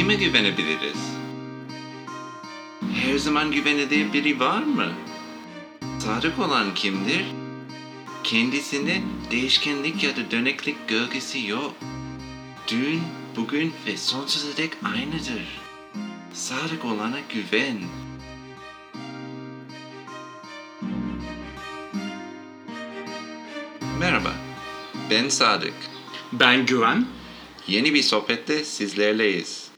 kime güvenebiliriz? Her zaman güvenilir biri var mı? Sadık olan kimdir? Kendisinde değişkenlik ya da döneklik gölgesi yok. Dün, bugün ve sonsuza dek aynıdır. Sadık olana güven. Merhaba, ben Sadık. Ben Güven. Yeni bir sohbette sizlerleyiz.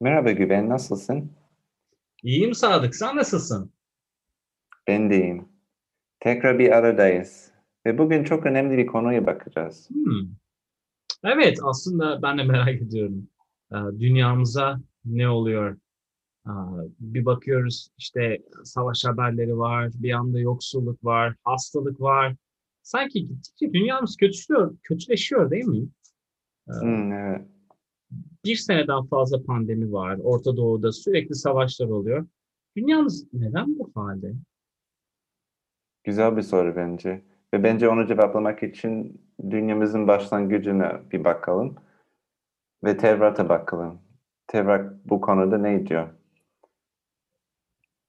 Merhaba Güven, nasılsın? İyiyim Sadık, sen nasılsın? Ben de iyiyim. Tekrar bir aradayız. Ve bugün çok önemli bir konuya bakacağız. Hmm. Evet, aslında ben de merak ediyorum. Ee, Dünyamıza ne oluyor? Ee, Bir bakıyoruz işte savaş haberleri var, bir anda yoksulluk var, hastalık var. Sanki gittikçe dünyamız kötüleşiyor, kötüleşiyor değil mi? Ee, Hmm, evet. Bir seneden fazla pandemi var, Orta Doğu'da sürekli savaşlar oluyor. Dünyamız neden bu halde? Güzel bir soru bence. Ve bence onu cevaplamak için dünyamızın başlangıcına bir bakalım. Ve Tevrat'a bakalım. Tevrat bu konuda ne diyor?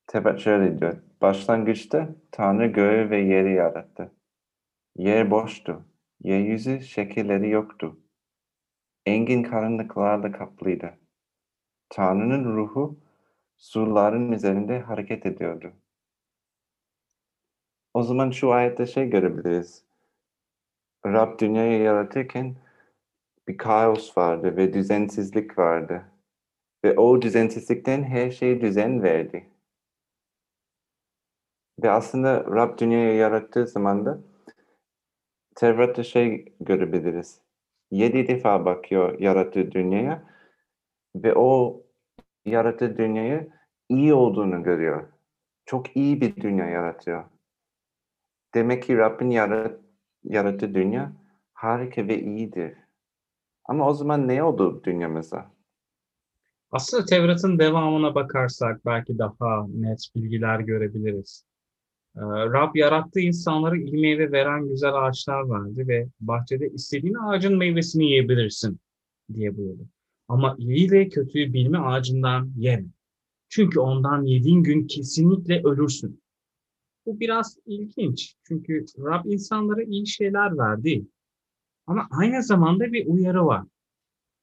Tevrat şöyle diyor. Başlangıçta Tanrı göğü ve yeri yarattı. Yer boştu. Yeryüzü şekilleri yoktu. Engin karanlıklarla kaplıydı. Tanrı'nın ruhu suların üzerinde hareket ediyordu. O zaman şu ayette şey görebiliriz. Rab dünyayı yaratırken bir kaos vardı ve düzensizlik vardı. Ve o düzensizlikten her şeye düzen verdi. Ve aslında Rab dünyayı yarattığı zaman da Tevrat'ta şey görebiliriz. Yedi defa bakıyor yarattığı dünyaya ve o yarattığı dünyayı iyi olduğunu görüyor. Çok iyi bir dünya yaratıyor. Demek ki Rabbin yarat, yarattığı dünya harika ve iyidir. Ama o zaman ne oldu dünyamıza? Aslında Tevrat'ın devamına bakarsak belki daha net bilgiler görebiliriz. Ee, Rab yarattığı insanlara iyi meyve veren güzel ağaçlar verdi ve bahçede istediğin ağacın meyvesini yiyebilirsin diye buyurdu. Ama iyi ve kötüyü bilme ağacından yeme. Çünkü ondan yediğin gün kesinlikle ölürsün. Bu biraz ilginç. Çünkü Rab insanlara iyi şeyler verdi. Ama aynı zamanda bir uyarı var.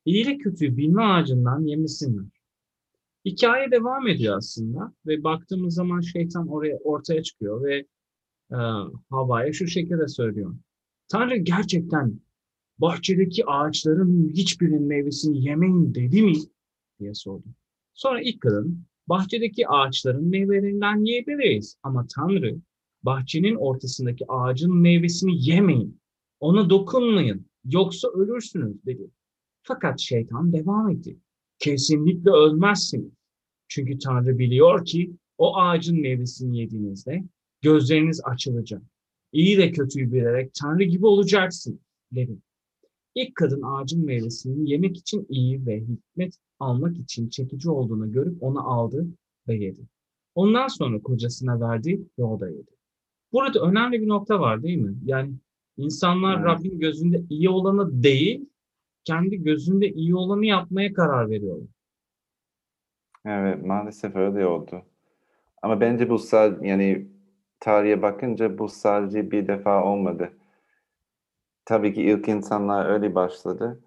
İyi ile kötüyü bilme ağacından yemesinler. Hikaye devam ediyor aslında ve baktığımız zaman şeytan oraya ortaya çıkıyor ve e, Havva'ya şu şekilde söylüyor. Tanrı gerçekten bahçedeki ağaçların hiçbirinin meyvesini yemeyin dedi mi? diye sordu. Sonra ilk kadın bahçedeki ağaçların meyvelerinden yiyebiliriz ama Tanrı bahçenin ortasındaki ağacın meyvesini yemeyin. Ona dokunmayın yoksa ölürsünüz dedi. Fakat şeytan devam etti. Kesinlikle ölmezsiniz. Çünkü Tanrı biliyor ki o ağacın meyvesini yediğinizde gözleriniz açılacak. İyi ve kötüyü bilerek Tanrı gibi olacaksın dedi. İlk kadın ağacın meyvesini yemek için iyi ve hikmet almak için çekici olduğunu görüp onu aldı ve yedi. Ondan sonra kocasına verdi ve o da yedi. Burada önemli bir nokta var değil mi? Yani insanlar Evet. Rabbin gözünde iyi olanı değil, kendi gözünde iyi olanı yapmaya karar veriyorlar. Evet, maalesef öyle oldu. Ama bence bu sadece yani tarihe bakınca bu sadece bir defa olmadı. Tabii ki ilk insanlar öyle başladı.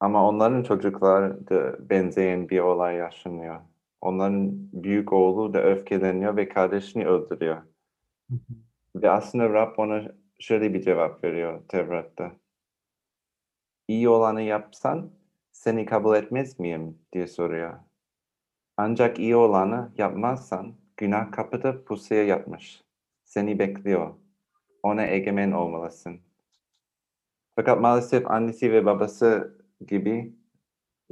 Ama onların çocukları da benzeyen bir olay yaşanıyor. Onların büyük oğlu da öfkeleniyor ve kardeşini öldürüyor. Ve aslında Rab ona şöyle bir cevap veriyor Tevrat'ta. İyi olanı yapsan seni kabul etmez miyim diye soruyor. Ancak iyi olanı yapmazsan günah kapıda pusuya yatmış. Seni bekliyor. Ona egemen olmalısın. Fakat maalesef annesi ve babası gibi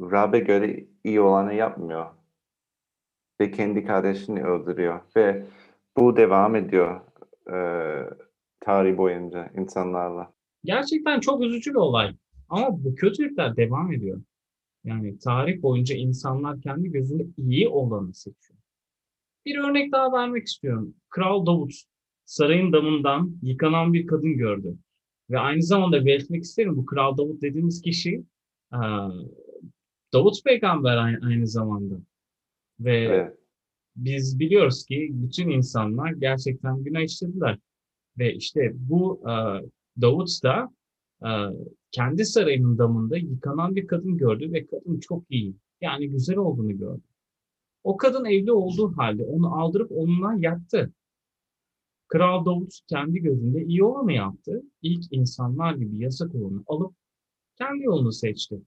Rab'be göre iyi olanı yapmıyor. Ve kendi kardeşini öldürüyor. Ve bu devam ediyor eee tarih boyunca insanlarla. Gerçekten çok üzücü bir olay. Ama bu kötülükler devam ediyor. Yani tarih boyunca insanlar kendi gözünde iyi olanı seçiyor. Bir örnek daha vermek istiyorum. Kral Davut sarayın damından yıkanan bir kadın gördü. Ve aynı zamanda belirtmek isterim bu Kral Davut dediğimiz kişi Davut peygamber aynı, zamanda. Ve Evet. biz biliyoruz ki bütün insanlar gerçekten günah işlediler. Ve işte bu Davut da kendi sarayının damında yıkanan bir kadın gördü ve kadın çok iyi. Yani güzel olduğunu gördü. O kadın evli olduğu halde onu aldırıp onunla yattı. Kral Davut kendi gözünde iyi olanı yaptı. İlk insanlar gibi yasak olanı alıp kendi yolunu seçti.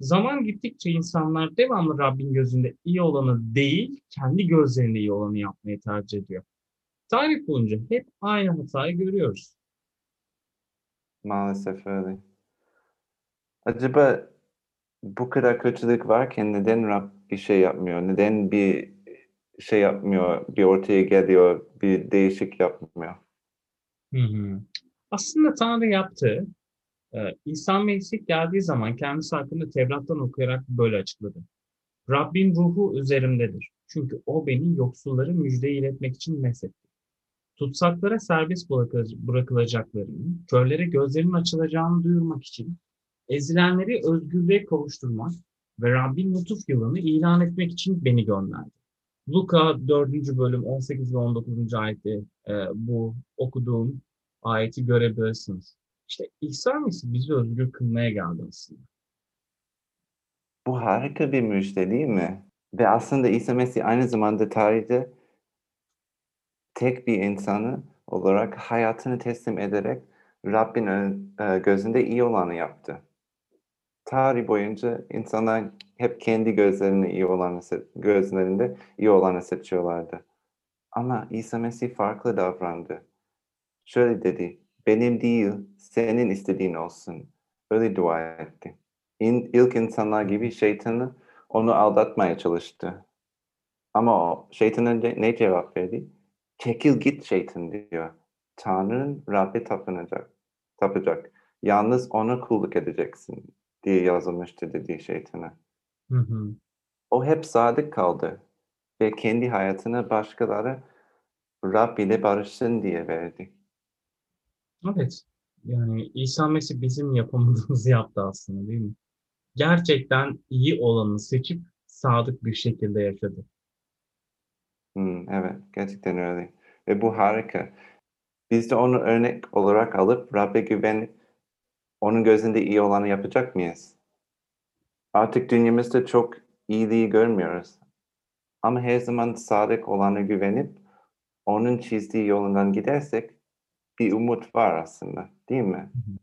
Zaman gittikçe insanlar devamlı Rabbin gözünde iyi olanı değil, kendi gözlerinde iyi olanı yapmayı tercih ediyor. Tarih boyunca hep aynı hatayı görüyoruz. Maalesef öyle. Acaba bu kadar kötülük varken neden Rab bir şey yapmıyor? Neden bir şey yapmıyor, bir ortaya geliyor, bir değişik yapmıyor? Hı hı. Aslında Tanrı yaptı. Ee, İsa Mesih geldiği zaman kendisi hakkında Tevrat'tan okuyarak böyle açıkladı. Rabbin ruhu üzerimdedir. Çünkü o beni yoksulları müjdeyi iletmek için mesetti. Tutsaklara serbest bırakı- bırakılacaklarını, körlere gözlerinin açılacağını duyurmak için, ezilenleri özgürlüğe kavuşturmak ve Rabbin lütuf yılını ilan etmek için beni gönderdi. Luka 4. bölüm 18 ve 19. ayette e, bu okuduğum ayeti görebilirsiniz. İşte İsa Mesih bizi özgür kılmaya geldi aslında. Bu harika bir müjde değil mi? Ve aslında İsa Mesih aynı zamanda tarihte tek bir insanı olarak hayatını teslim ederek Rabbin ön- e, gözünde iyi olanı yaptı. Tarih boyunca insanlar hep kendi gözlerinde iyi olanı gözlerinde iyi olanı seçiyorlardı. Ama İsa Mesih farklı davrandı. Şöyle dedi, benim değil, senin istediğin olsun. Öyle dua etti. İn, ilk insanlar gibi şeytanı onu aldatmaya çalıştı. Ama o şeytana ne cevap verdi? Çekil git şeytan diyor. Tanrı'nın Rabbe tapınacak, tapacak. Yalnız ona kulluk edeceksin diye yazılmıştı dediği şeytana. Hı hı. O hep sadık kaldı ve kendi hayatını başkaları Rab ile barışsın diye verdi. Evet. Yani İsa Mesih bizim yapamadığımızı yaptı aslında değil mi? Gerçekten iyi olanı seçip sadık bir şekilde yaşadı. Evet, gerçekten öyle. Ve bu harika. Biz de onu örnek olarak alıp Rab'be güvenip onun gözünde iyi olanı yapacak mıyız? Artık dünyamızda çok iyiliği görmüyoruz. Ama her zaman sadık olana güvenip onun çizdiği yolundan gidersek bir umut var aslında, değil mi? Hı hı.